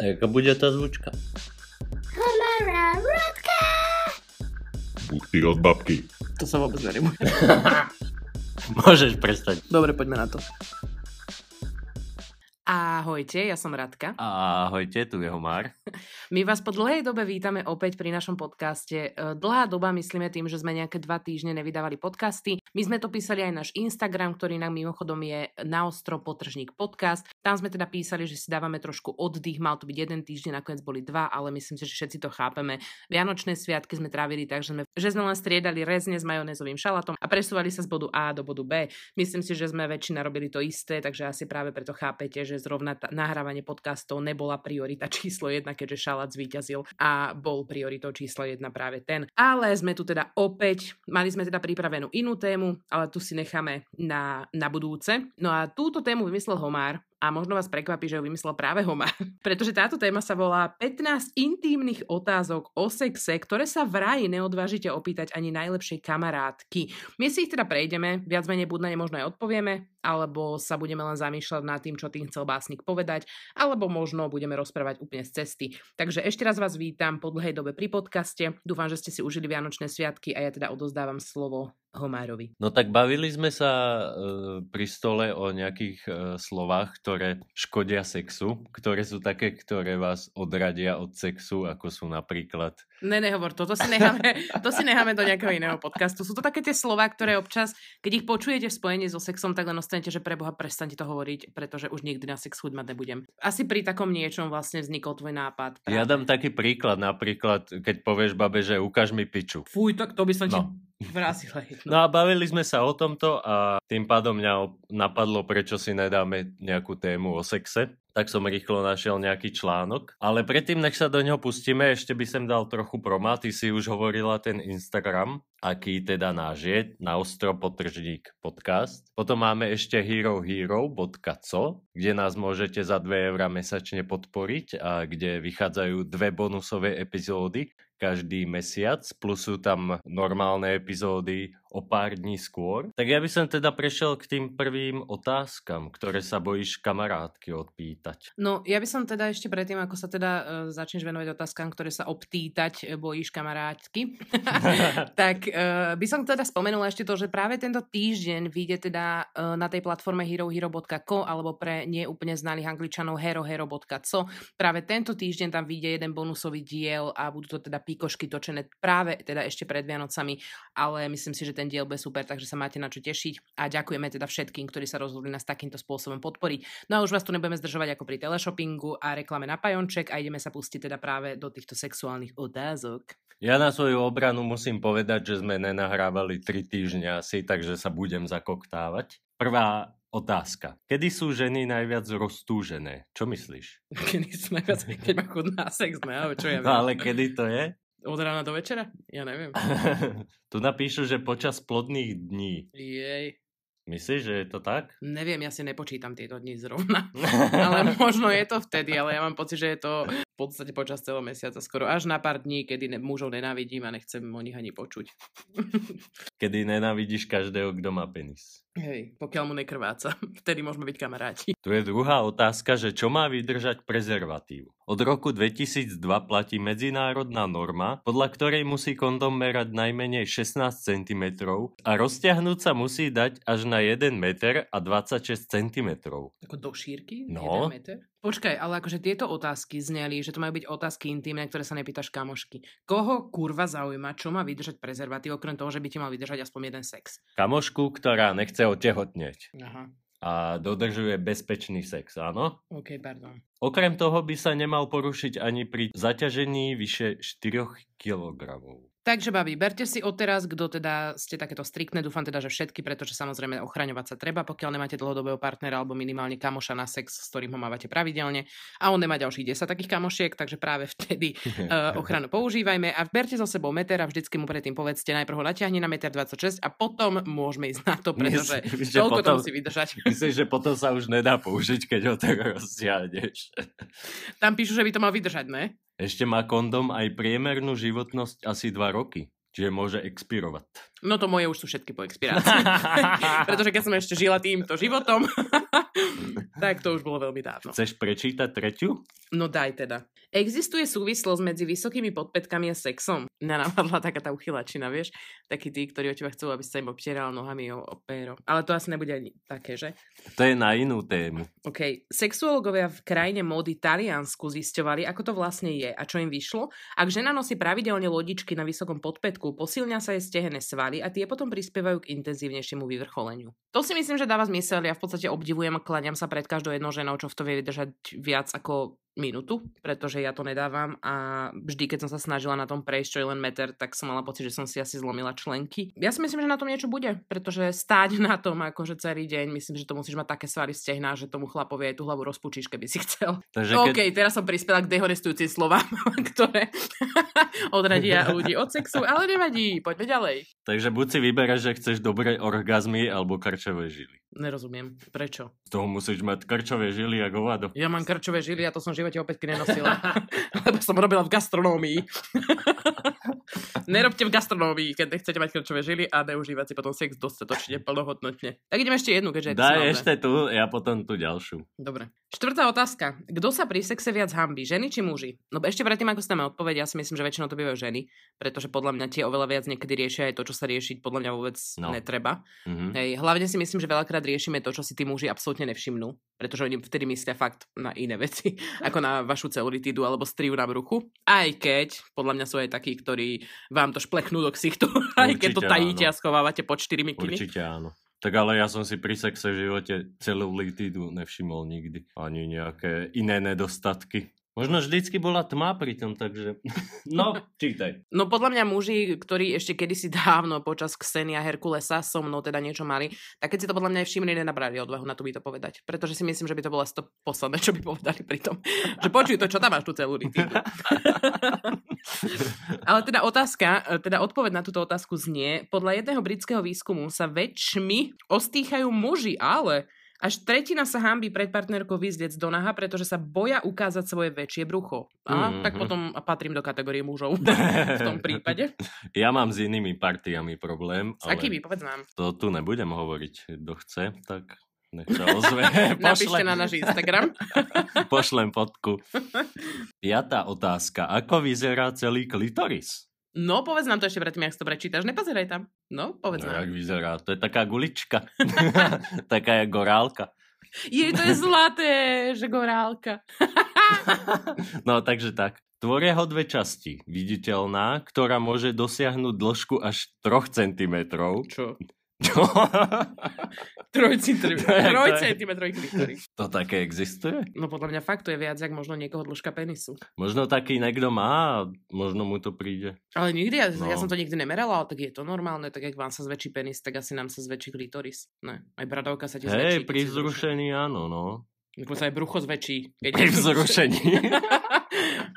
A jaká bude tá zvučka? Komara Rodka! Ty od babky. To sa vôbec nerimuje. Môžeš prestať. Dobre, poďme na to. Ahojte, ja som Radka. Ahojte, tu je Homár. My vás po dlhej dobe vítame opäť pri našom podcaste. E, Dlhá doba myslíme tým, že sme nejaké dva týždne nevydávali podcasty. My sme to písali aj náš Instagram, ktorý nám mimochodom je naostro potržník podcast. Tam sme teda písali, že si dávame trošku oddych, mal to byť jeden týždeň, nakoniec boli dva, ale myslím si, že všetci to chápeme. Vianočné sviatky sme trávili tak, že sme, že sme len striedali rezne s majonézovým šalatom a presúvali sa z bodu A do bodu B. Myslím si, že sme väčšina robili to isté, takže asi práve preto chápete, že zrovna tá, nahrávanie podcastov nebola priorita číslo jedna, keďže šalát zvíťazil a bol prioritou číslo jedna práve ten. Ale sme tu teda opäť, mali sme teda pripravenú inú tému, ale tu si necháme na, na budúce. No a túto tému vymyslel Homár, a možno vás prekvapí, že ho vymyslel práve Homár. Pretože táto téma sa volá 15 intímnych otázok o sexe, ktoré sa v raji neodvážite opýtať ani najlepšej kamarátky. My si ich teda prejdeme, viac menej buď na ne možno aj odpovieme, alebo sa budeme len zamýšľať nad tým, čo tým chcel básnik povedať, alebo možno budeme rozprávať úplne z cesty. Takže ešte raz vás vítam po dlhej dobe pri podcaste. Dúfam, že ste si užili Vianočné sviatky a ja teda odozdávam slovo Homárovi. No tak bavili sme sa e, pri stole o nejakých e, slovách, ktoré škodia sexu, ktoré sú také, ktoré vás odradia od sexu, ako sú napríklad... Ne, nehovor to, to si necháme, to si necháme do nejakého iného podcastu. Sú to také tie slova, ktoré občas, keď ich počujete v spojení so sexom, tak len ostanete, že preboha prestaňte to hovoriť, pretože už nikdy na sex chuť mať nebudem. Asi pri takom niečom vlastne vznikol tvoj nápad. Ja dám taký príklad, napríklad, keď povieš babe, že ukáž mi piču. Fuj, tak to by som ti No. vrázila jedno. No a bavili sme sa o tomto a tým pádom mňa napadlo, prečo si nedáme nejakú tému o sexe. Tak som rýchlo našiel nejaký článok. Ale predtým, než sa do neho pustíme, ešte by som dal trochu proma. Ty si už hovorila ten Instagram, aký teda náš je, na ostro potržník podcast. Potom máme ešte herohero.co, kde nás môžete za 2 eurá mesačne podporiť a kde vychádzajú dve bonusové epizódy každý mesiac, plus sú tam normálne epizódy o pár dní skôr. Tak ja by som teda prešiel k tým prvým otázkam, ktoré sa bojíš kamarátky odpýtať. No, ja by som teda ešte predtým, ako sa teda uh, začneš venovať otázkam, ktoré sa obtýtať e, bojíš kamarátky, tak uh, by som teda spomenula ešte to, že práve tento týždeň vyjde teda uh, na tej platforme herohero.co alebo pre neúplne znaných angličanov herohero.co. Práve tento týždeň tam vyjde jeden bonusový diel a budú to teda píkošky točené práve teda ešte pred Vianocami, ale myslím si, že ten diel bude super, takže sa máte na čo tešiť a ďakujeme teda všetkým, ktorí sa rozhodli nás takýmto spôsobom podporiť. No a už vás tu nebudeme zdržovať ako pri teleshoppingu a reklame na pajonček a ideme sa pustiť teda práve do týchto sexuálnych otázok. Ja na svoju obranu musím povedať, že sme nenahrávali 3 týždne asi, takže sa budem zakoktávať. Prvá otázka. Kedy sú ženy najviac roztúžené? Čo myslíš? Kedy sú najviac, keď má chud na sex, ne? Ale čo ja viem. No ale kedy to je? Od rána do večera? Ja neviem. tu napíšu, že počas plodných dní. Jej. Myslíš, že je to tak? Neviem, ja si nepočítam tieto dni zrovna. ale možno je to vtedy, ale ja mám pocit, že je to v podstate počas celého mesiaca, skoro až na pár dní, kedy ne- mužov nenávidím a nechcem o nich ani počuť. Kedy nenávidíš každého, kto má penis. Hej, pokiaľ mu nekrváca, vtedy môžeme byť kamaráti. Tu je druhá otázka, že čo má vydržať prezervatív. Od roku 2002 platí medzinárodná norma, podľa ktorej musí kondom merať najmenej 16 cm a rozťahnúť sa musí dať až na 1 meter a 26 cm. Ako do šírky? No. Jeden meter? Počkaj, ale akože tieto otázky zneli, že to majú byť otázky intimné, ktoré sa nepýtaš kamošky. Koho kurva zaujíma, čo má vydržať prezervatív, okrem toho, že by ti mal vydržať aspoň jeden sex? Kamošku, ktorá nechce otehotneť Aha, a dodržuje bezpečný sex, áno? ok, pardon. Okrem toho by sa nemal porušiť ani pri zaťažení vyše 4 kg. Takže, babi, berte si odteraz, kto teda ste takéto striktné, dúfam teda, že všetky, pretože samozrejme ochraňovať sa treba, pokiaľ nemáte dlhodobého partnera alebo minimálne kamoša na sex, s ktorým ho mávate pravidelne a on nemá ďalších 10 takých kamošiek, takže práve vtedy uh, ochranu používajme a berte so sebou meter a vždycky mu predtým povedzte, najprv ho natiahni na 1,26 m a potom môžeme ísť na to, pretože Myslíš, že toľko to potom- musí vydržať. Myslíš, že potom sa už nedá použiť, keď ho tak rozsiahneš? Tam píšu, že by to mal vydržať, ne? Ešte má kondom aj priemernú životnosť asi 2 roky. Čiže môže expirovať. No to moje už sú všetky po expirácii. Pretože keď som ešte žila týmto životom, tak to už bolo veľmi dávno. Chceš prečítať tretiu? No daj teda. Existuje súvislosť medzi vysokými podpätkami a sexom? Mňa napadla taká tá uchylačina, vieš? Takí tí, ktorí od teba chcú, aby sa im obtieral nohami o, o péro. Ale to asi nebude ani také, že? To je na inú tému. OK. Sexuológovia v krajine módy Taliansku zisťovali, ako to vlastne je a čo im vyšlo. Ak žena nosí pravidelne lodičky na vysokom podpätku, posilňa sa jej stehené svaly a tie potom prispievajú k intenzívnejšiemu vyvrcholeniu. To si myslím, že dáva zmysel. Ja v podstate obdivujem a klaniam sa pred každou jednou ženou, čo v to vie vydržať viac ako minútu, pretože ja to nedávam a vždy, keď som sa snažila na tom prejsť, čo je len meter, tak som mala pocit, že som si asi zlomila členky. Ja si myslím, že na tom niečo bude, pretože stáť na tom akože celý deň, myslím, že to musíš mať také svaly stehná, že tomu chlapovi aj tú hlavu rozpučíš, keby si chcel. Takže OK, teraz som prispela k dehonestujúcim slovám, ktoré odradia ľudí od sexu, ale nevadí, poďme ďalej. Takže buď si vybereš, že chceš dobré orgazmy alebo krčové žily. Nerozumiem, prečo? Z toho musíš mať krčové žily a hovado. Ja mám krčové žily a to som v živote opäť nenosila. Lebo som robila v gastronómii. Nerobte v gastronómii, keď nechcete mať krčové žily a neužívať si potom sex dostatočne plnohodnotne. Tak ideme ešte jednu, keďže je Daj ešte tu, ja potom tú ďalšiu. Dobre. Štvrtá otázka. Kto sa pri sexe viac hambí, ženy či muži? No ešte predtým, ako ste odpoveď, ja si myslím, že väčšinou to bývajú ženy, pretože podľa mňa tie oveľa viac niekedy riešia aj to, čo sa riešiť podľa mňa vôbec No. netreba. Mhm. Hej, hlavne si myslím, že veľakrát riešime to, čo si tí muži absolútne nevšimnú, pretože oni vtedy myslia fakt na iné veci, ako na vašu celulitídu alebo striu na bruchu. Aj keď, podľa mňa sú aj takí, ktorí vám to špleknú do ksichtu, aj keď to tajíte áno. a schovávate pod 4 mikiny. Určite áno. Tak ale ja som si pri sexe v živote celulitídu nevšimol nikdy. Ani nejaké iné nedostatky. Možno vždycky bola tma pri tom, takže... No, čítaj. No podľa mňa muži, ktorí ešte kedysi dávno počas Ksenia Herkulesa so mnou teda niečo mali, tak keď si to podľa mňa aj všimli, nenabrali odvahu na to by to povedať. Pretože si myslím, že by to bolo to posledné, čo by povedali pri tom. Že počuj to, čo tam máš tú celulitídu. Ale teda otázka, teda odpoveď na túto otázku znie, podľa jedného britského výskumu sa väčšmi ostýchajú muži, ale až tretina sa hambí pred partnerkou vyzliec do naha, pretože sa boja ukázať svoje väčšie brucho. Aha, Mhm. tak potom patrím do kategórie mužov v tom prípade. Ja mám s inými partiami problém, S ale akými, povedz nám. to tu nebudem hovoriť. Kto chce, tak nech sa ozve. Napíšte na náš Instagram. pošlem fotku. Piatá otázka. Ako vyzerá celý klitoris? No, povedz nám to ešte predtým, ak si to prečítaš. Nepozeraj tam. No, povedz No, nám. jak vyzerá? To je taká gulička. taká je gorálka. Je, to je zlaté, že gorálka. No, takže tak. Tvoria ho dve časti. Viditeľná, ktorá môže dosiahnuť dĺžku až 3 cm. Čo? Trojcentimetrový klitoris. to také existuje? No podľa mňa fakt to je viac, jak možno niekoho dĺžka penisu. Možno taký niekto má a možno mu to príde. Ale nikdy, ja, No. ja som to nikdy nemerala, ale tak je to normálne, tak jak vám sa zväčší penis, tak asi nám sa zväčší klitoris. Ne, aj bradovka sa ti zväčší. Hej, pri zrušení áno, no. Dokonca aj brucho zväčší. Keď Pri vzrušení.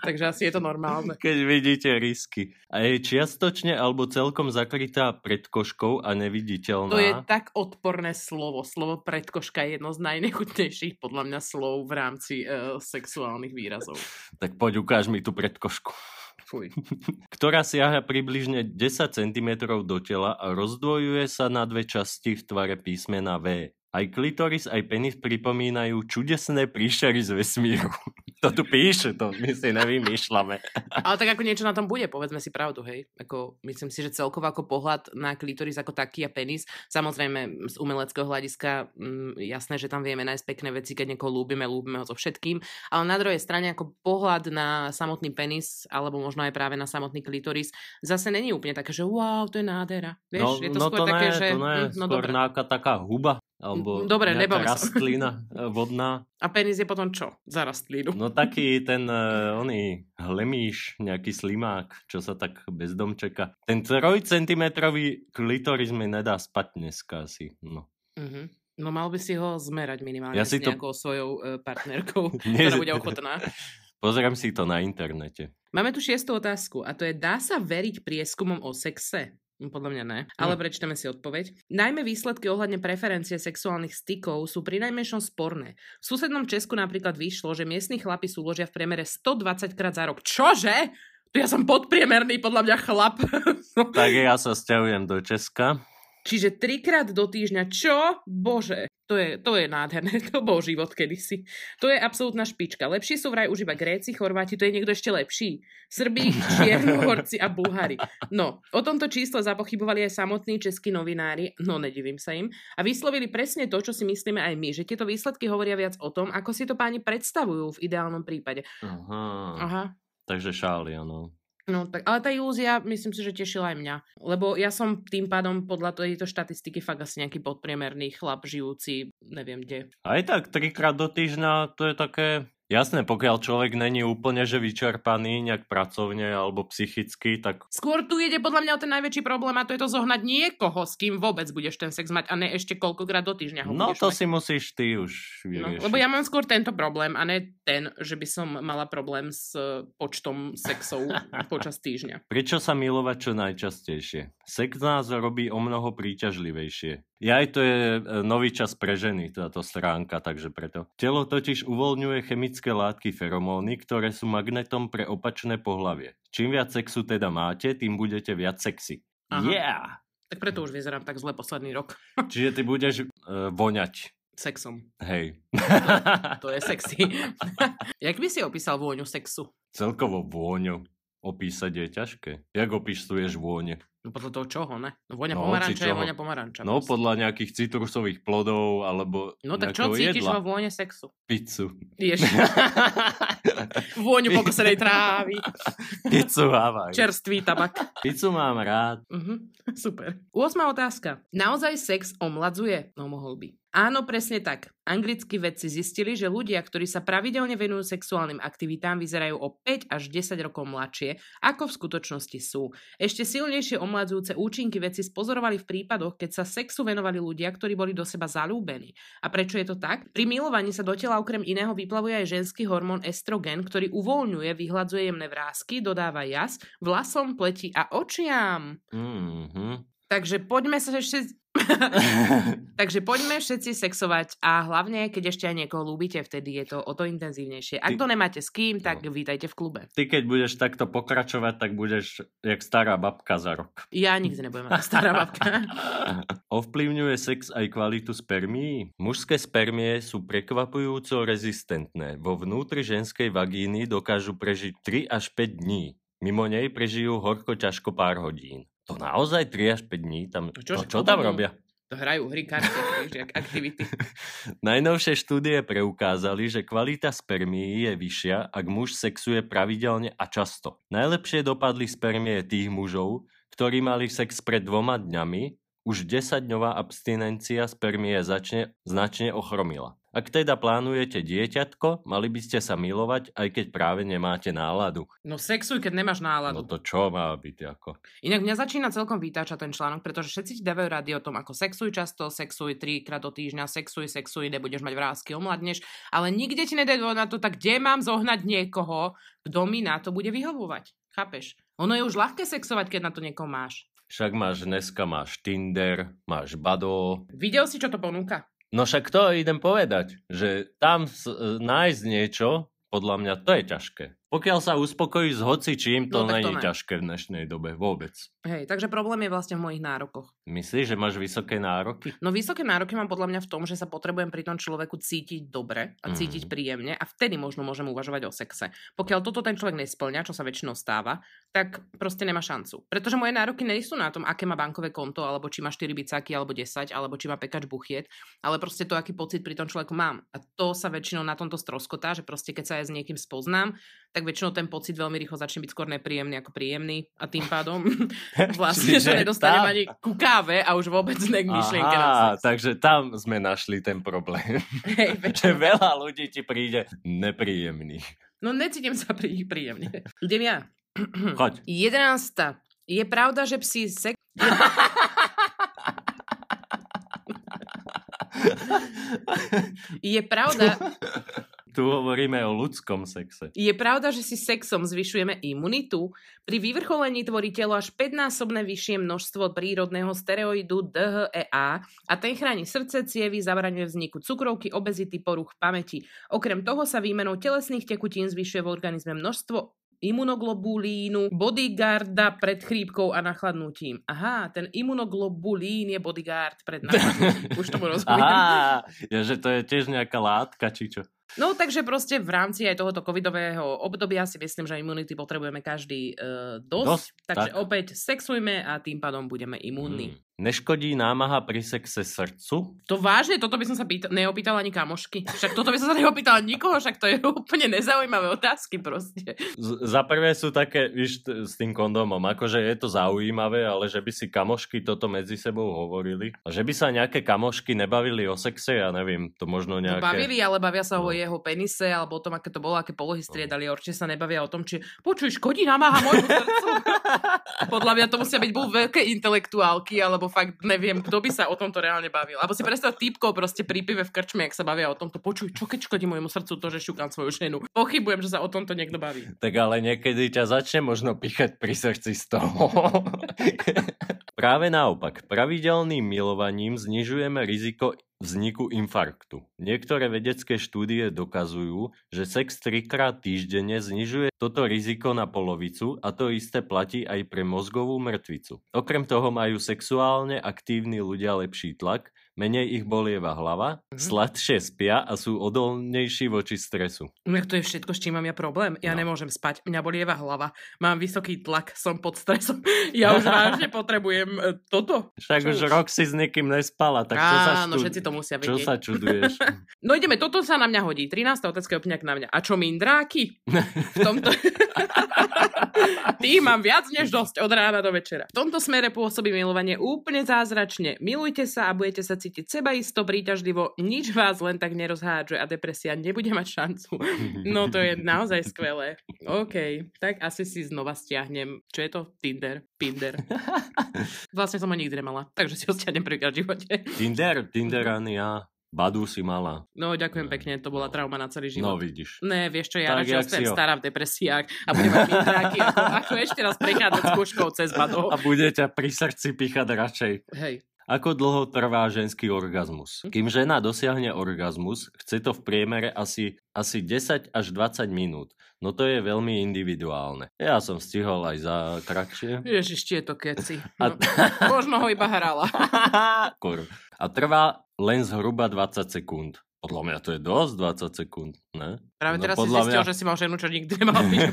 Takže asi je to normálne. Keď vidíte risky. A je čiastočne alebo celkom zakrytá pred koškou a neviditeľná. To je tak odporné slovo. Slovo predkoška je jedno z najnechutnejších podľa mňa slov v rámci uh, sexuálnych výrazov. Tak poď ukáž mi tú predkošku. Fuj. Ktorá siaha približne 10 cm do tela a rozdvojuje sa na dve časti v tvare písmena V. Aj klitoris, aj penis pripomínajú čudesné príšery z vesmíru. To tu píše, to my si nevymýšľame. Ale tak ako niečo na tom bude, povedzme si pravdu, hej. Ako, myslím si, že celkovo ako pohľad na klitoris ako taký a penis, samozrejme z umeleckého hľadiska mm, jasné, že tam vieme nájsť pekné veci, keď niekoho ľúbime, ľúbime ho so všetkým, ale na druhej strane ako pohľad na samotný penis, alebo možno aj práve na samotný klitoris, zase není úplne také, že wow, to je nádhera. Vieš, no, je to no skôr to také, ne, že... to ne, mm, no skôr dobre. taká huba, alebo Mm, dobre, rastlina eh, vodná. A penis je potom čo? Za rastlínu. No taký ten, uh, oný hlemíš, nejaký slimák, čo sa tak bezdomčeka. Ten 3 cm klitoris mi nedá spať dneska asi. No. Mhm. No mal by si ho zmerať minimálne Ja si s to- nejakou svojou e, partnerkou, ktorá bude ochotná. Pozriem si to na internete. Máme tu šiestú otázku a to je, dá sa veriť prieskumom o sexe? No, Podľa mňa ne, ale Hm. prečítame si odpoveď. Najmä výsledky ohľadne preferencie sexuálnych stykov sú pri najmenšom sporné. V susednom Česku napríklad vyšlo, že miestni chlapi súložia v priemere 120 krát za rok. Čože? Ja som podpriemerný, podľa mňa chlap. Tak ja sa stiahujem do Česka. Čiže trikrát do týždňa, čo? Bože, to je, to je nádherné, to bol život kedysi. To je absolútna špička. Lepší sú vraj už iba Gréci, Chorváti, to je niekto ešte lepší. Srbí, Čiernohorci a Bulhári. No, o tomto čísle zapochybovali aj samotní českí novinári, no nedivím sa im, a vyslovili presne to, čo si myslíme aj my, že tieto výsledky hovoria viac o tom, ako si to páni predstavujú v ideálnom prípade. Aha. Aha, Takže šáli, áno. No tak, ale tá ilúzia, myslím si, že tešila aj mňa. Lebo ja som tým pádom podľa tejto štatistiky fakt asi nejaký podpriemerný chlap žijúci, neviem kde. Aj tak, trikrát do týždňa, to je také... Jasné, pokiaľ človek není úplne že vyčerpaný nejak pracovne alebo psychicky, tak Skôr tu ide podľa mňa o ten najväčší problém a to je to zohnať niekoho, s kým vôbec budeš ten sex mať a ne ešte koľkokrát do týždňa ho no to mať. si musíš ty už No, vyriešiť. lebo ja mám skôr tento problém a ne ten, že by som mala problém s e, počtom sexov počas týždňa. Prečo sa milovať čo najčastejšie? Sex nás robí o mnoho príťažlivejšie. Ja aj to je e, nový čas pre ženy, táto stránka, takže preto. Telo totiž uvoľňuje chemické látky feromóny, ktoré sú magnetom pre opačné pohlavie. Čím viac sexu teda máte, tým budete viac sexy. Aha. Yeah! Tak preto už vyzerám tak zle posledný rok. Čiže ty budeš uh, voňať. Sexom. Hej. To je sexy. Jak by si opísal vôňu sexu? Celkovo vôňu opísať je ťažké. Jak opísuješ vône? No podľa toho čoho, ne? No, vôňa No, pomaranča je hocičoho. vôňa pomaranča. No proste. podľa nejakých citrusových plodov alebo No tak čo cítiš jedla. vo vône sexu? Pizzu. Ješ. Vôňu pokosenej trávy, Pizzu Havaj. čerstvý tabak. Pizzu mám rád. Mhm, super. 8. otázka. Naozaj sex omladzuje? No mohol by. Áno, presne tak. Anglickí vedci zistili, že ľudia, ktorí sa pravidelne venujú sexuálnym aktivitám, vyzerajú o 5 až 10 rokov mladšie, ako v skutočnosti sú. Ešte silnejšie omladzujúce účinky vedci spozorovali v prípadoch, keď sa sexu venovali ľudia, ktorí boli do seba zalúbení. A prečo je to tak? Pri milovaní sa do tela okrem iného vyplavuje aj ženský hormón estrogen, ktorý uvoľňuje, vyhľadzuje jemné vrásky, dodáva jas vlasom, pleti a očiam. Mhm. Takže poďme sa ešte... Takže poďme všetci sexovať a hlavne, keď ešte aj niekoho ľúbite, vtedy je to o to intenzívnejšie. Ak Ty- to nemáte s kým, tak No. vítajte v klube. Ty keď budeš takto pokračovať, tak budeš jak stará babka za rok. Ja nikdy nebudem ako stará babka. Ovplyvňuje sex aj kvalitu spermií? Mužské spermie sú prekvapujúco rezistentné. Vo vnútri ženskej vagíny dokážu prežiť 3 až 5 dní. Mimo nej prežijú horko ťažko pár hodín. To naozaj 3 až 5 dní? Tam, To čo, čože, čo, tam robia? To hrajú hry, karty, aktivity. Najnovšie štúdie preukázali, že kvalita spermií je vyššia, ak muž sexuje pravidelne a často. Najlepšie dopadli spermie tých mužov, ktorí mali sex pred dvoma dňami, už 10-dňová abstinencia spermie začne, značne ochromila. Ak teda plánujete dieťatko, mali by ste sa milovať, aj keď práve nemáte náladu. No sexuj, keď nemáš náladu. No to čo má byť ako? Inak mňa začína celkom vytáčať ten článok, pretože všetci ti dávajú rady o tom, ako sexuj často, sexuj trikrát do týždňa, sexuj, sexuj, nebudeš mať vrázky, omladneš, ale nikde ti nedajú na to, tak kde mám zohnať niekoho, kto mi na to bude vyhovovať. Chápeš? Ono je už ľahké sexovať, keď na to niekoho máš. Však máš dneska, máš Tinder, máš Bado, Videl si, čo to ponúka? No však to idem povedať, že tam e, nájsť niečo, podľa mňa to je ťažké. Pokiaľ sa uspokojíš s hocičím, to No, to není ne. ťažké v dnešnej dobe vôbec. Hej, takže problém je vlastne v mojich nárokoch. Myslíš, že máš vysoké nároky? No vysoké nároky mám podľa mňa v tom, že sa potrebujem pri tom človeku cítiť dobre a cítiť Mhm. príjemne a vtedy možno môžem uvažovať o sexe. Pokiaľ toto ten človek nesplňa, čo sa väčšinou stáva, tak proste nemá šancu. Pretože moje nároky nie sú na tom, aké má bankové konto, alebo či má 4 bicáky, alebo 10, alebo či má pekač buchiet, ale proste to, aký pocit pri tom človeku mám. A to sa väčšinou na tomto stroskotá, že proste keď sa aj s niekým spoznám, tak väčšinou ten pocit veľmi rýchlo začne byť skôr nepríjemný ako príjemný a tým pádom vlastne sa Čiže nedostanem tam- ani ku káve a už vôbec ne k myšlienke Aha, takže tam sme našli ten problém. Hej, že veľa ľudí ti príde nepríjemný. No necítim sa pri príjemne. Idem ja. Choď. 11. Je pravda, že psi sex... Je pravda, Tu hovoríme o ľudskom sexe. je pravda, že si sexom zvyšujeme imunitu? Pri vyvrcholení tvorí telo až 5-násobné vyššie množstvo prírodného steroidu DHEA a ten chráni srdce, cievy, zabraňuje vzniku cukrovky, obezity, poruch pamäti. Okrem toho sa výmenou telesných tekutín zvyšuje v organizme množstvo imunoglobulínu, bodyguarda pred chrípkou a nachladnutím. Aha, ten imunoglobulín je bodyguard pred nachladnutím. Už tomu rozumiem. Aha, ja, že to je tiež nejaká látka, či čo? No takže proste v rámci aj tohoto covidového obdobia si myslím, že imunity potrebujeme každý uh, dosť. Dosť, takže tak. opäť sexujme a tým pádom budeme imúnni. Hmm. Neškodí námaha pri sexe srdcu? To vážne, toto by som sa pýta- neopýtala ani kamošky. Však toto by som sa neopýtala nikoho, však to je úplne nezaujímavé otázky proste. Z- za prvé sú také, víš, t- s tým kondómom, akože je to zaujímavé, ale že by si kamošky toto medzi sebou hovorili. A že by sa nejaké kamošky nebavili o sexe, ja neviem, to možno No, nejaké... bavili, ale bavia sa o No. Jeho penise, alebo o tom, aké to bolo, aké polohy striedali. A určite sa nebavia o tom, či počuj, škodí namáha môjmu srdcu. Podľa mňa to musia byť buď veľké intelektuálky, alebo fakt neviem, kto by sa o tomto reálne bavil. Alebo si predstav typkov proste pri pive v krčme, ak sa bavia o tomto. Počuj, čo keď škodí môjmu srdcu to, že šukám svoju ženu. Pochybujem, že sa o tomto niekto baví. Tak ale niekedy ťa začne možno pichať pri srdci z toho. Práve naopak, pravidelným milovaním znižujeme riziko vzniku infarktu. Niektoré vedecké štúdie dokazujú, že sex trikrát týždenne znižuje toto riziko na polovicu a to isté platí aj pre mozgovú mŕtvicu. Okrem toho majú sexuálne aktívni ľudia lepší tlak, menej ich bolieva hlava, Mhm. sladšie spia a sú odolnejší voči stresu. No to je všetko, s čím mám ja problém. Ja No. nemôžem spať, mňa bolieva hlava, mám vysoký tlak, som pod stresom. Ja už vážne potrebujem e, toto. Však Čo už rok si s nikým nespala, tak čo sa, Áno, čud- všetci to musia čo vedieť. sa čuduješ? No ideme, toto sa na mňa hodí. 13. otázka je opňak na mňa. A čo mindráky? V tomto... Tým mám viac než dosť od rána do večera. V tomto smere pôsobí milovanie úplne zázračne. Milujte sa a budete sa cítiť sebaisto, príťažlivo, nič vás len tak nerozhádže a depresia nebude mať šancu. No to je naozaj skvelé. OK, tak asi si znova stiahnem. Čo je to? Tinder. Tinder. Vlastne som ho nikdy nemala, takže si ho stiahnem prvýkrát v živote. Tinder, Tinder ani ja. Badu si mala. No ďakujem pekne, to bola trauma na celý život. No vidíš. Ne, vieš čo, ja Tak, radšej ho. stará v depresiách a budem mať ako, ako ešte raz prechádzať skúškou cez bado. A bude ťa pri srdci píchať radšej. Hej, Ako dlho trvá ženský orgazmus? Kým žena dosiahne orgazmus, chce to v priemere asi, asi 10 až 20 minút. No to je veľmi individuálne. Ja som stihol aj za kratšie. ježiš, je to keci. A- No, možno ho iba hrala. Kur. A trvá len zhruba 20 sekúnd. Podľa mňa to je dosť 20 sekúnd, ne? Práve No, teraz si zistil, mňa- že si mal ženu, čo nikdy nemal byť.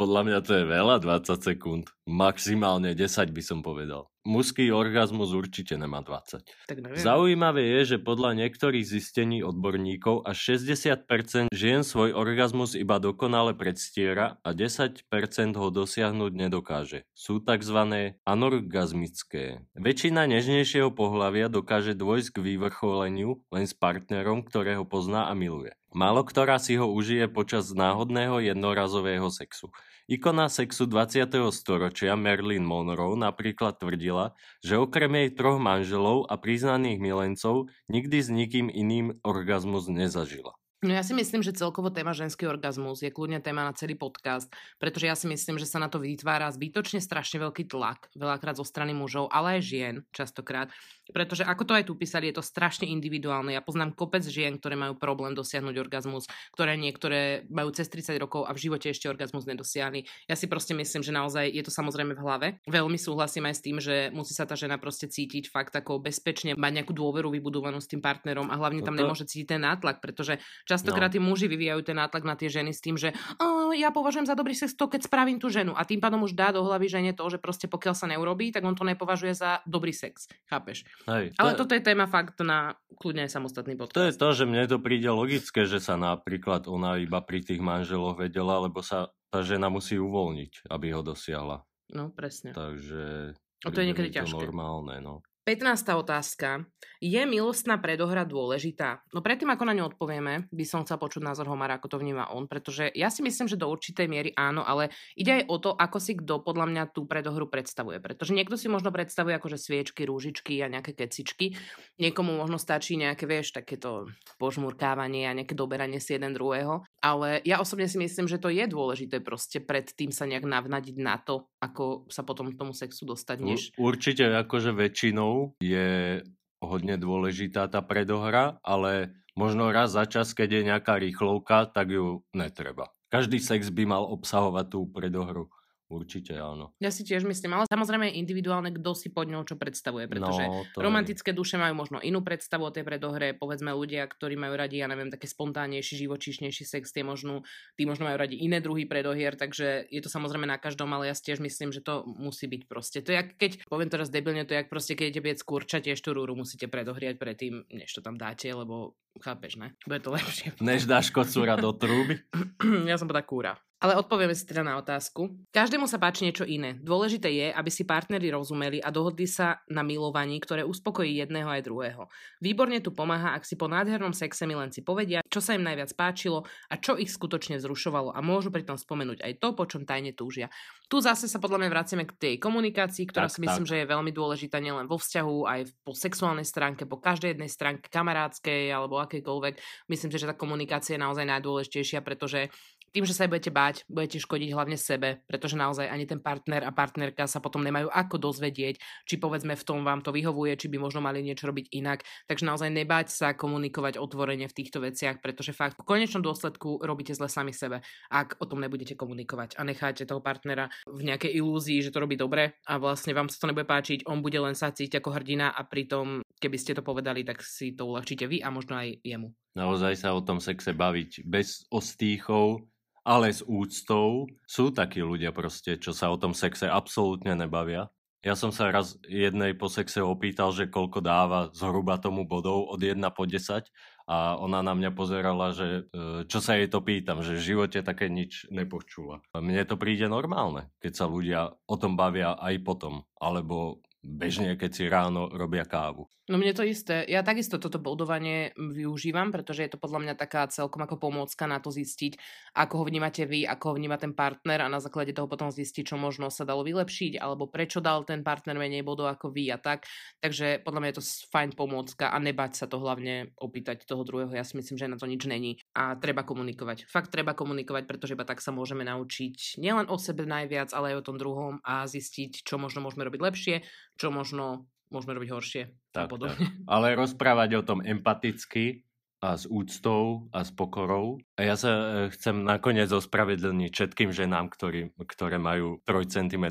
Podľa mňa to je veľa, 20 sekúnd. Maximálne 10 by som povedal. Mužský orgazmus určite nemá 20. Tak neviem. Zaujímavé je, že podľa niektorých zistení odborníkov až 60% žien svoj orgazmus iba dokonale predstiera a 10% ho dosiahnuť nedokáže. Sú tzv. anorgazmické. Väčšina nežnejšieho pohlavia dokáže dôjsť k vyvrcholeniu len s partnerom, ktorého pozná a miluje. Málo ktorá si ho užije počas náhodného jednorazového sexu. Ikona sexu 20. storočia Marilyn Monroe napríklad tvrdila, že okrem jej troch manželov a priznaných milencov nikdy s nikým iným orgazmus nezažila. No ja si myslím, že celkovo téma ženský orgazmus je kľudne téma na celý podcast, pretože ja si myslím, že sa na to vytvára zbytočne strašne veľký tlak, veľakrát zo strany mužov, ale aj žien častokrát. Pretože ako to aj tu písali, je to strašne individuálne. Ja poznám kopec žien, ktoré majú problém dosiahnuť orgazmus, ktoré niektoré majú cez 30 rokov a v živote ešte orgazmus nedosiahli. Ja si proste myslím, že naozaj je to samozrejme v hlave. Veľmi súhlasím aj s tým, že musí sa tá žena proste cítiť fakt ako bezpečne, mať nejakú dôveru vybudovanú s tým partnerom a hlavne tam No nemôže cítiť ten nátlak, pretože častokrát tí muži vyvíjajú ten nátlak na tie ženy s tým, že "Á, ja považujem za dobrý sex to, keď spravím tú ženu a tým pádom už dá do hlavy žene to, že proste pokiaľ sa neurobí, tak on to nepovažuje za dobrý sex. Chápeš? Hej, Ale to, toto je téma fakt na kľudne samostatný podcast. to je to, že mne to príde logické, že sa napríklad ona iba pri tých manželoch vedela, lebo sa tá žena musí uvoľniť, aby ho dosiahla. No, presne. Takže A to je niekedy to ťažké. normálne, no. 15. otázka. Je milostná predohra dôležitá? No predtým, ako na ňu odpovieme, by som chcel počuť názor Homara, ako to vníma on, pretože ja si myslím, že do určitej miery áno, ale ide aj o to, ako si kto podľa mňa tú predohru predstavuje. Pretože niekto si možno predstavuje akože sviečky, rúžičky a nejaké kecičky. Niekomu možno stačí nejaké, vieš, takéto požmurkávanie a nejaké doberanie si jeden druhého. Ale ja osobne si myslím, že to je dôležité proste predtým sa nejak navnadiť na to, ako sa potom k tomu sexu dostať, než... Určite akože väčšinou je hodne dôležitá tá predohra, ale možno raz za čas, keď je nejaká rýchlovka, tak ju netreba. Každý sex by mal obsahovať tú predohru. Určite áno. Ja si tiež myslím, ale samozrejme je individuálne, kto si pod ňou čo predstavuje, pretože No, to romantické duše majú možno inú predstavu o tej predohre, povedzme ľudia, ktorí majú radi, ja neviem, také spontánnejší, živočíšnejší sex, tie možno, tí možno majú radi iné druhy predohier, takže je to samozrejme na každom, ale ja si tiež myslím, že to musí byť proste. To je jak keď, poviem teraz debilne, to je jak proste, keď idete biec kurča, tiež tú rúru musíte predohriať predtým, než to tam dáte, lebo chápeš, ne? Bude to lepšie. Než dáš kocúra do trúby. ja som povedala kúra. Ale odpovieme si teda na otázku. Každému sa páči niečo iné. Dôležité je, aby si partneri rozumeli a dohodli sa na milovaní, ktoré uspokojí jedného aj druhého. Výborne tu pomáha, ak si po nádhernom sexe milenci povedia, čo sa im najviac páčilo a čo ich skutočne vzrušovalo a môžu pritom spomenúť aj to, po čom tajne túžia. Tu zase sa podľa mňa vraciame k tej komunikácii, ktorá Tak, si myslím, tak. že je veľmi dôležitá nielen vo vzťahu, aj po sexuálnej stránke, po každej jednej stránke kamarádskej alebo akejkoľvek. Myslím si, že tá komunikácia je naozaj najdôležitejšia, pretože tým, že sa aj budete báť, budete škodiť hlavne sebe, pretože naozaj ani ten partner a partnerka sa potom nemajú ako dozvedieť, či povedzme v tom vám to vyhovuje, či by možno mali niečo robiť inak. Takže naozaj nebáť sa komunikovať otvorene v týchto veciach, pretože fakt v konečnom dôsledku robíte zle sami sebe, ak o tom nebudete komunikovať a necháte toho partnera v nejakej ilúzii, že to robí dobre a vlastne vám sa to nebude páčiť, on bude len sa cítiť ako hrdina a pritom, keby ste to povedali, tak si to uľahčíte vy a možno aj jemu. Naozaj sa o tom sexe baviť bez ostýchov, ale s úctou. Sú takí ľudia proste, čo sa o tom sexe absolútne nebavia. Ja som sa raz jednej po sexe opýtal, že koľko dáva zhruba tomu bodov od 1 po 10 a ona na mňa pozerala, že e, čo sa jej to pýtam, že v živote také nič nepočula. Mne to príde normálne, keď sa ľudia o tom bavia aj potom, alebo bežne, keď si ráno robia kávu. No mne to isté. Ja takisto toto bodovanie využívam, pretože je to podľa mňa taká celkom ako pomôcka na to zistiť, ako ho vnímate vy, ako ho vníma ten partner a na základe toho potom zistiť, čo možno sa dalo vylepšiť, alebo prečo dal ten partner menej bodov ako vy a tak. Takže podľa mňa je to fajn pomôcka a nebať sa to hlavne opýtať toho druhého. Ja si myslím, že na to nič není. A treba komunikovať. Fakt treba komunikovať, pretože iba tak sa môžeme naučiť nielen o sebe najviac, ale aj o tom druhom a zistiť, čo možno môžeme robiť lepšie, čo možno môžeme robiť horšie. Tak, tak. Ale rozprávať o tom empaticky a s úctou a s pokorou. A ja sa e, chcem nakoniec ospravedlniť všetkým ženám, ktorí, ktoré majú 3 cm.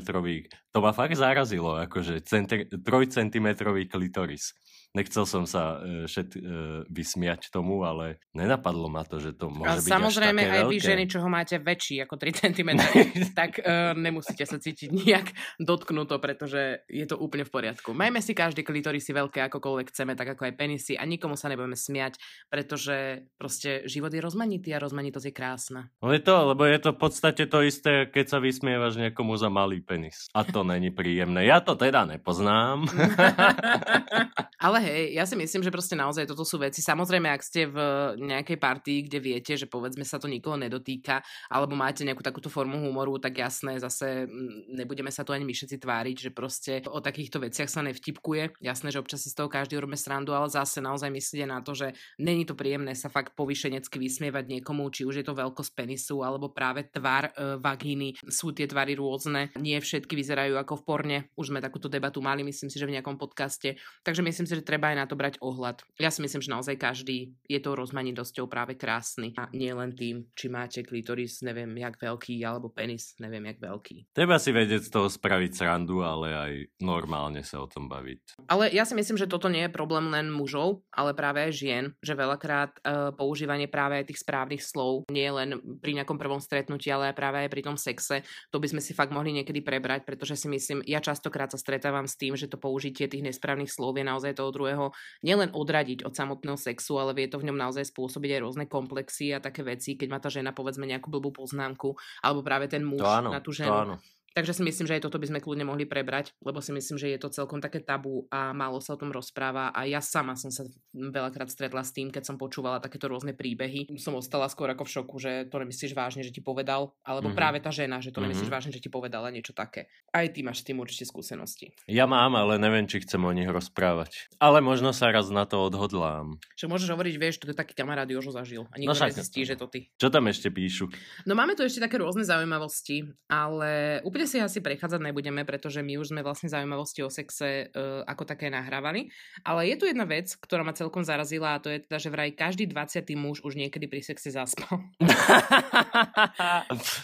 To ma fakt zarazilo, akože 3 cm klitoris. Nechcel som sa e, všet, e, vysmiať tomu, ale nenapadlo ma to, že to môže A byť samozrejme až aj vy ženy, čo ho máte väčší ako 3 cm, tak uh, nemusíte sa cítiť nejak dotknuto, pretože je to úplne v poriadku. Majme si každý klitorisy veľké akokoľvek chceme, tak ako aj penisy a nikomu sa nebudeme smiať, pretože proste život je rozmanitý a rozmanitosť je krásna. No je to, lebo je to v podstate to isté, keď sa vysmievaš niekomu za malý penis. A to není príjemné. Ja to teda nepoznám. Ale hej, ja si myslím, že proste naozaj toto sú veci. Samozrejme, ak ste v nejakej partii, kde viete, že povedzme sa to nikoho nedotýka, alebo máte nejakú takúto formu humoru, tak jasné, zase mm, nebudeme sa tu ani my všetci tváriť, že proste o takýchto veciach sa nevtipkuje. Jasné, že občas si z toho každý robíme srandu, ale zase naozaj myslíte na to, že není to príjemné sa fakt povyšenecky vysmievať niekomu, či už je to veľkosť penisu, alebo práve tvar e, vagíny. Sú tie tvary rôzne, nie všetky vyzerajú ako v porne. Už sme takúto debatu mali, myslím si, že v nejakom podcaste. Takže myslím si, že treba aj na to brať ohľad. Ja si myslím, že naozaj každý je tou rozmanitosťou práve krásny. A nie len tým, či máte klitoris, neviem, jak veľký, alebo penis, neviem, jak veľký. Treba si vedieť z toho spraviť srandu, ale aj normálne sa o tom baviť. Ale ja si myslím, že toto nie je problém len mužov, ale práve aj žien, že veľakrát uh, používanie práve aj tých správnych slov nie len pri nejakom prvom stretnutí, ale aj práve aj pri tom sexe. To by sme si fakt mohli niekedy prebrať, pretože si myslím, ja častokrát sa stretávam s tým, že to použitie tých nesprávnych slov je naozaj toho druhého nielen odradiť od samotného sexu, ale vie to v ňom naozaj spôsobiť aj rôzne komplexy a také veci, keď má tá žena povedzme nejakú blbú poznámku, alebo práve ten muž To áno, na tú to ženu. áno. Takže si myslím, že aj toto by sme kľudne mohli prebrať, lebo si myslím, že je to celkom také tabu a málo sa o tom rozpráva a ja sama som sa veľakrát stretla s tým, keď som počúvala takéto rôzne príbehy. Som ostala skôr ako v šoku, že to nemyslíš vážne, že ti povedal, alebo Mhm. práve tá žena, že to nemyslíš Mhm. vážne, že ti povedala niečo také. Aj ty máš s tým určite skúsenosti. Ja mám, ale neviem, či chcem o nich rozprávať. Ale možno sa raz na to odhodlám. Že môžeš hovoriť, vieš, to je taký kamarát Jožo zažil a nikto No však- nezistí, že to ty. Čo tam ešte píšu? No máme tu ešte také rôzne zaujímavosti, ale úplne Bude si asi prechádzať nebudeme, pretože my už sme vlastne zaujímavosti o sexe uh, ako také nahrávali. Ale je tu jedna vec, ktorá ma celkom zarazila a to je teda, že vraj každý 20. muž už niekedy pri sexe zaspal.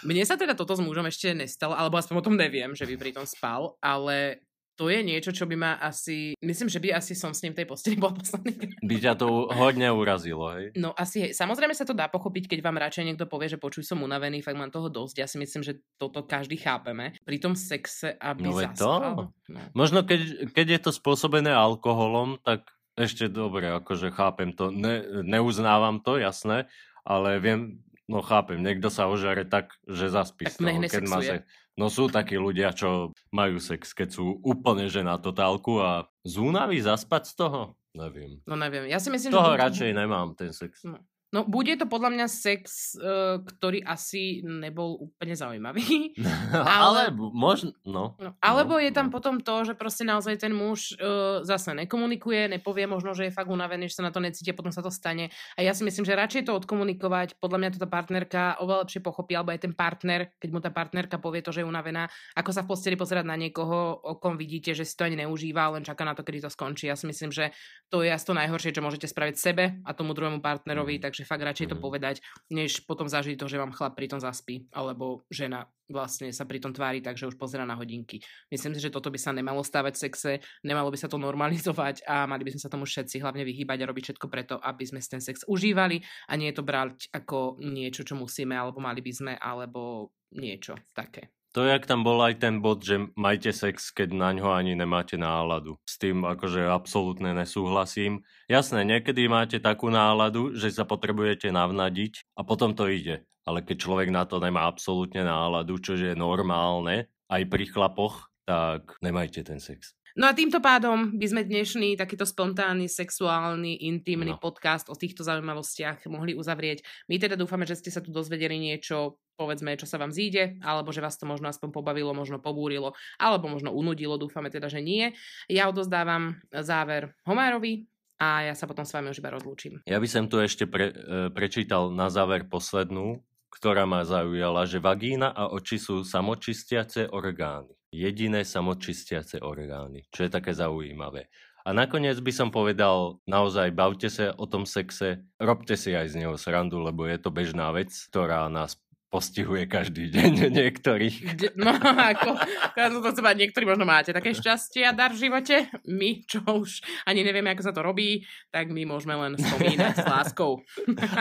Mne sa teda toto s mužom ešte nestalo, alebo aspoň o tom neviem, že by pri tom spal, ale to je niečo, čo by ma asi... Myslím, že by asi som s ním v tej posteli bol posledný. By ťa to hodne urazilo, hej? No asi, hej. samozrejme sa to dá pochopiť, keď vám radšej niekto povie, že počuj som unavený, fakt mám toho dosť. Ja si myslím, že toto každý chápeme. Pri tom sexe, aby No zaspal. to. No. Možno keď, keď je to spôsobené alkoholom, tak ešte dobre, akože chápem to. Ne, neuznávam to, jasné, ale viem, no chápem, niekto sa ožere tak, že zaspí Tak nech keď má nesexuje. No sú takí ľudia, čo majú sex, keď sú úplne že na totálku a z únavy zaspať z toho? Neviem. no neviem. Ja si myslím, toho že... radšej nemám ten sex. No. No, bude to podľa mňa sex, uh, ktorý asi nebol úplne zaujímavý. Ale možno, no. No, alebo no, je tam no. potom to, že proste naozaj ten muž uh, zase nekomunikuje, nepovie možno, že je fakt unavený, že sa na to necíti, potom sa to stane. A ja si myslím, že radšej to odkomunikovať, podľa mňa to tá partnerka oveľa lepšie pochopí, alebo aj ten partner, keď mu tá partnerka povie to, že je unavená, ako sa v posteli pozerať na niekoho, o kom vidíte, že si to ani neužíva, len čaká na to, kedy to skončí. Ja si myslím, že to je asi to najhoršie, čo môžete spraviť sebe a tomu druhému partnerovi, Mhm. takže fakt radšej to Mhm. povedať, než potom zažiť to, že vám chlap pri tom zaspí, alebo žena vlastne sa pri tom tvári tak, že už pozera na hodinky. Myslím si, že toto by sa nemalo stávať v sexe, nemalo by sa to normalizovať a mali by sme sa tomu všetci hlavne vyhýbať a robiť všetko preto, aby sme ten sex užívali a nie to brať ako niečo, čo musíme, alebo mali by sme, alebo niečo také. To, jak tam bol aj ten bod, že majte sex, keď na ňo ani nemáte náladu. S tým akože absolútne nesúhlasím. Jasné, niekedy máte takú náladu, že sa potrebujete navnadiť a potom to ide. Ale keď človek na to nemá absolútne náladu, čo je normálne, aj pri chlapoch, tak nemajte ten sex. No a týmto pádom by sme dnešný takýto spontánny, sexuálny, intimný No. podcast o týchto zaujímavostiach mohli uzavrieť. My teda dúfame, že ste sa tu dozvedeli niečo, povedzme, čo sa vám zíde, alebo že vás to možno aspoň pobavilo, možno pobúrilo, alebo možno unudilo, dúfame teda, že nie. Ja odozdávam záver Homárovi a ja sa potom s vami už iba rozlúčim. Ja by som tu ešte pre, e, prečítal na záver poslednú, ktorá ma zaujala, že vagína a oči sú samočistiace orgány. Jediné samočistiace orgány, čo je také zaujímavé. A nakoniec by som povedal, naozaj bavte sa o tom sexe, robte si aj z neho srandu, lebo je to bežná vec, ktorá nás postihuje každý deň niektorých. No ako, som to povedať, niektorí možno máte také šťastie a dar v živote. My, čo už ani nevieme, ako sa to robí, tak my môžeme len spomínať s láskou.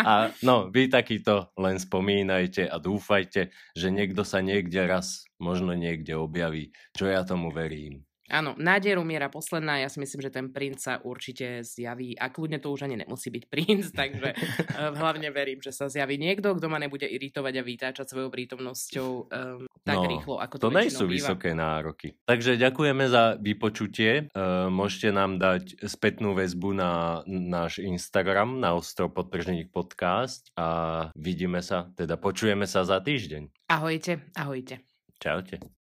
A no, vy takýto len spomínajte a dúfajte, že niekto sa niekde raz, možno niekde objaví, čo ja tomu verím. Áno, nádej umiera posledná, ja si myslím, že ten princ sa určite zjaví a kľudne to už ani nemusí byť princ, takže eh, hlavne verím, že sa zjaví niekto, kto ma nebude iritovať a vytáčať svojou prítomnosťou um, tak No, rýchlo, ako to, To nejsú býva. vysoké nároky. Takže ďakujeme za vypočutie. E, môžete nám dať spätnú väzbu na náš Instagram, na Ostro podtržník podcast a vidíme sa, teda počujeme sa za týždeň. Ahojte, ahojte. Čaute.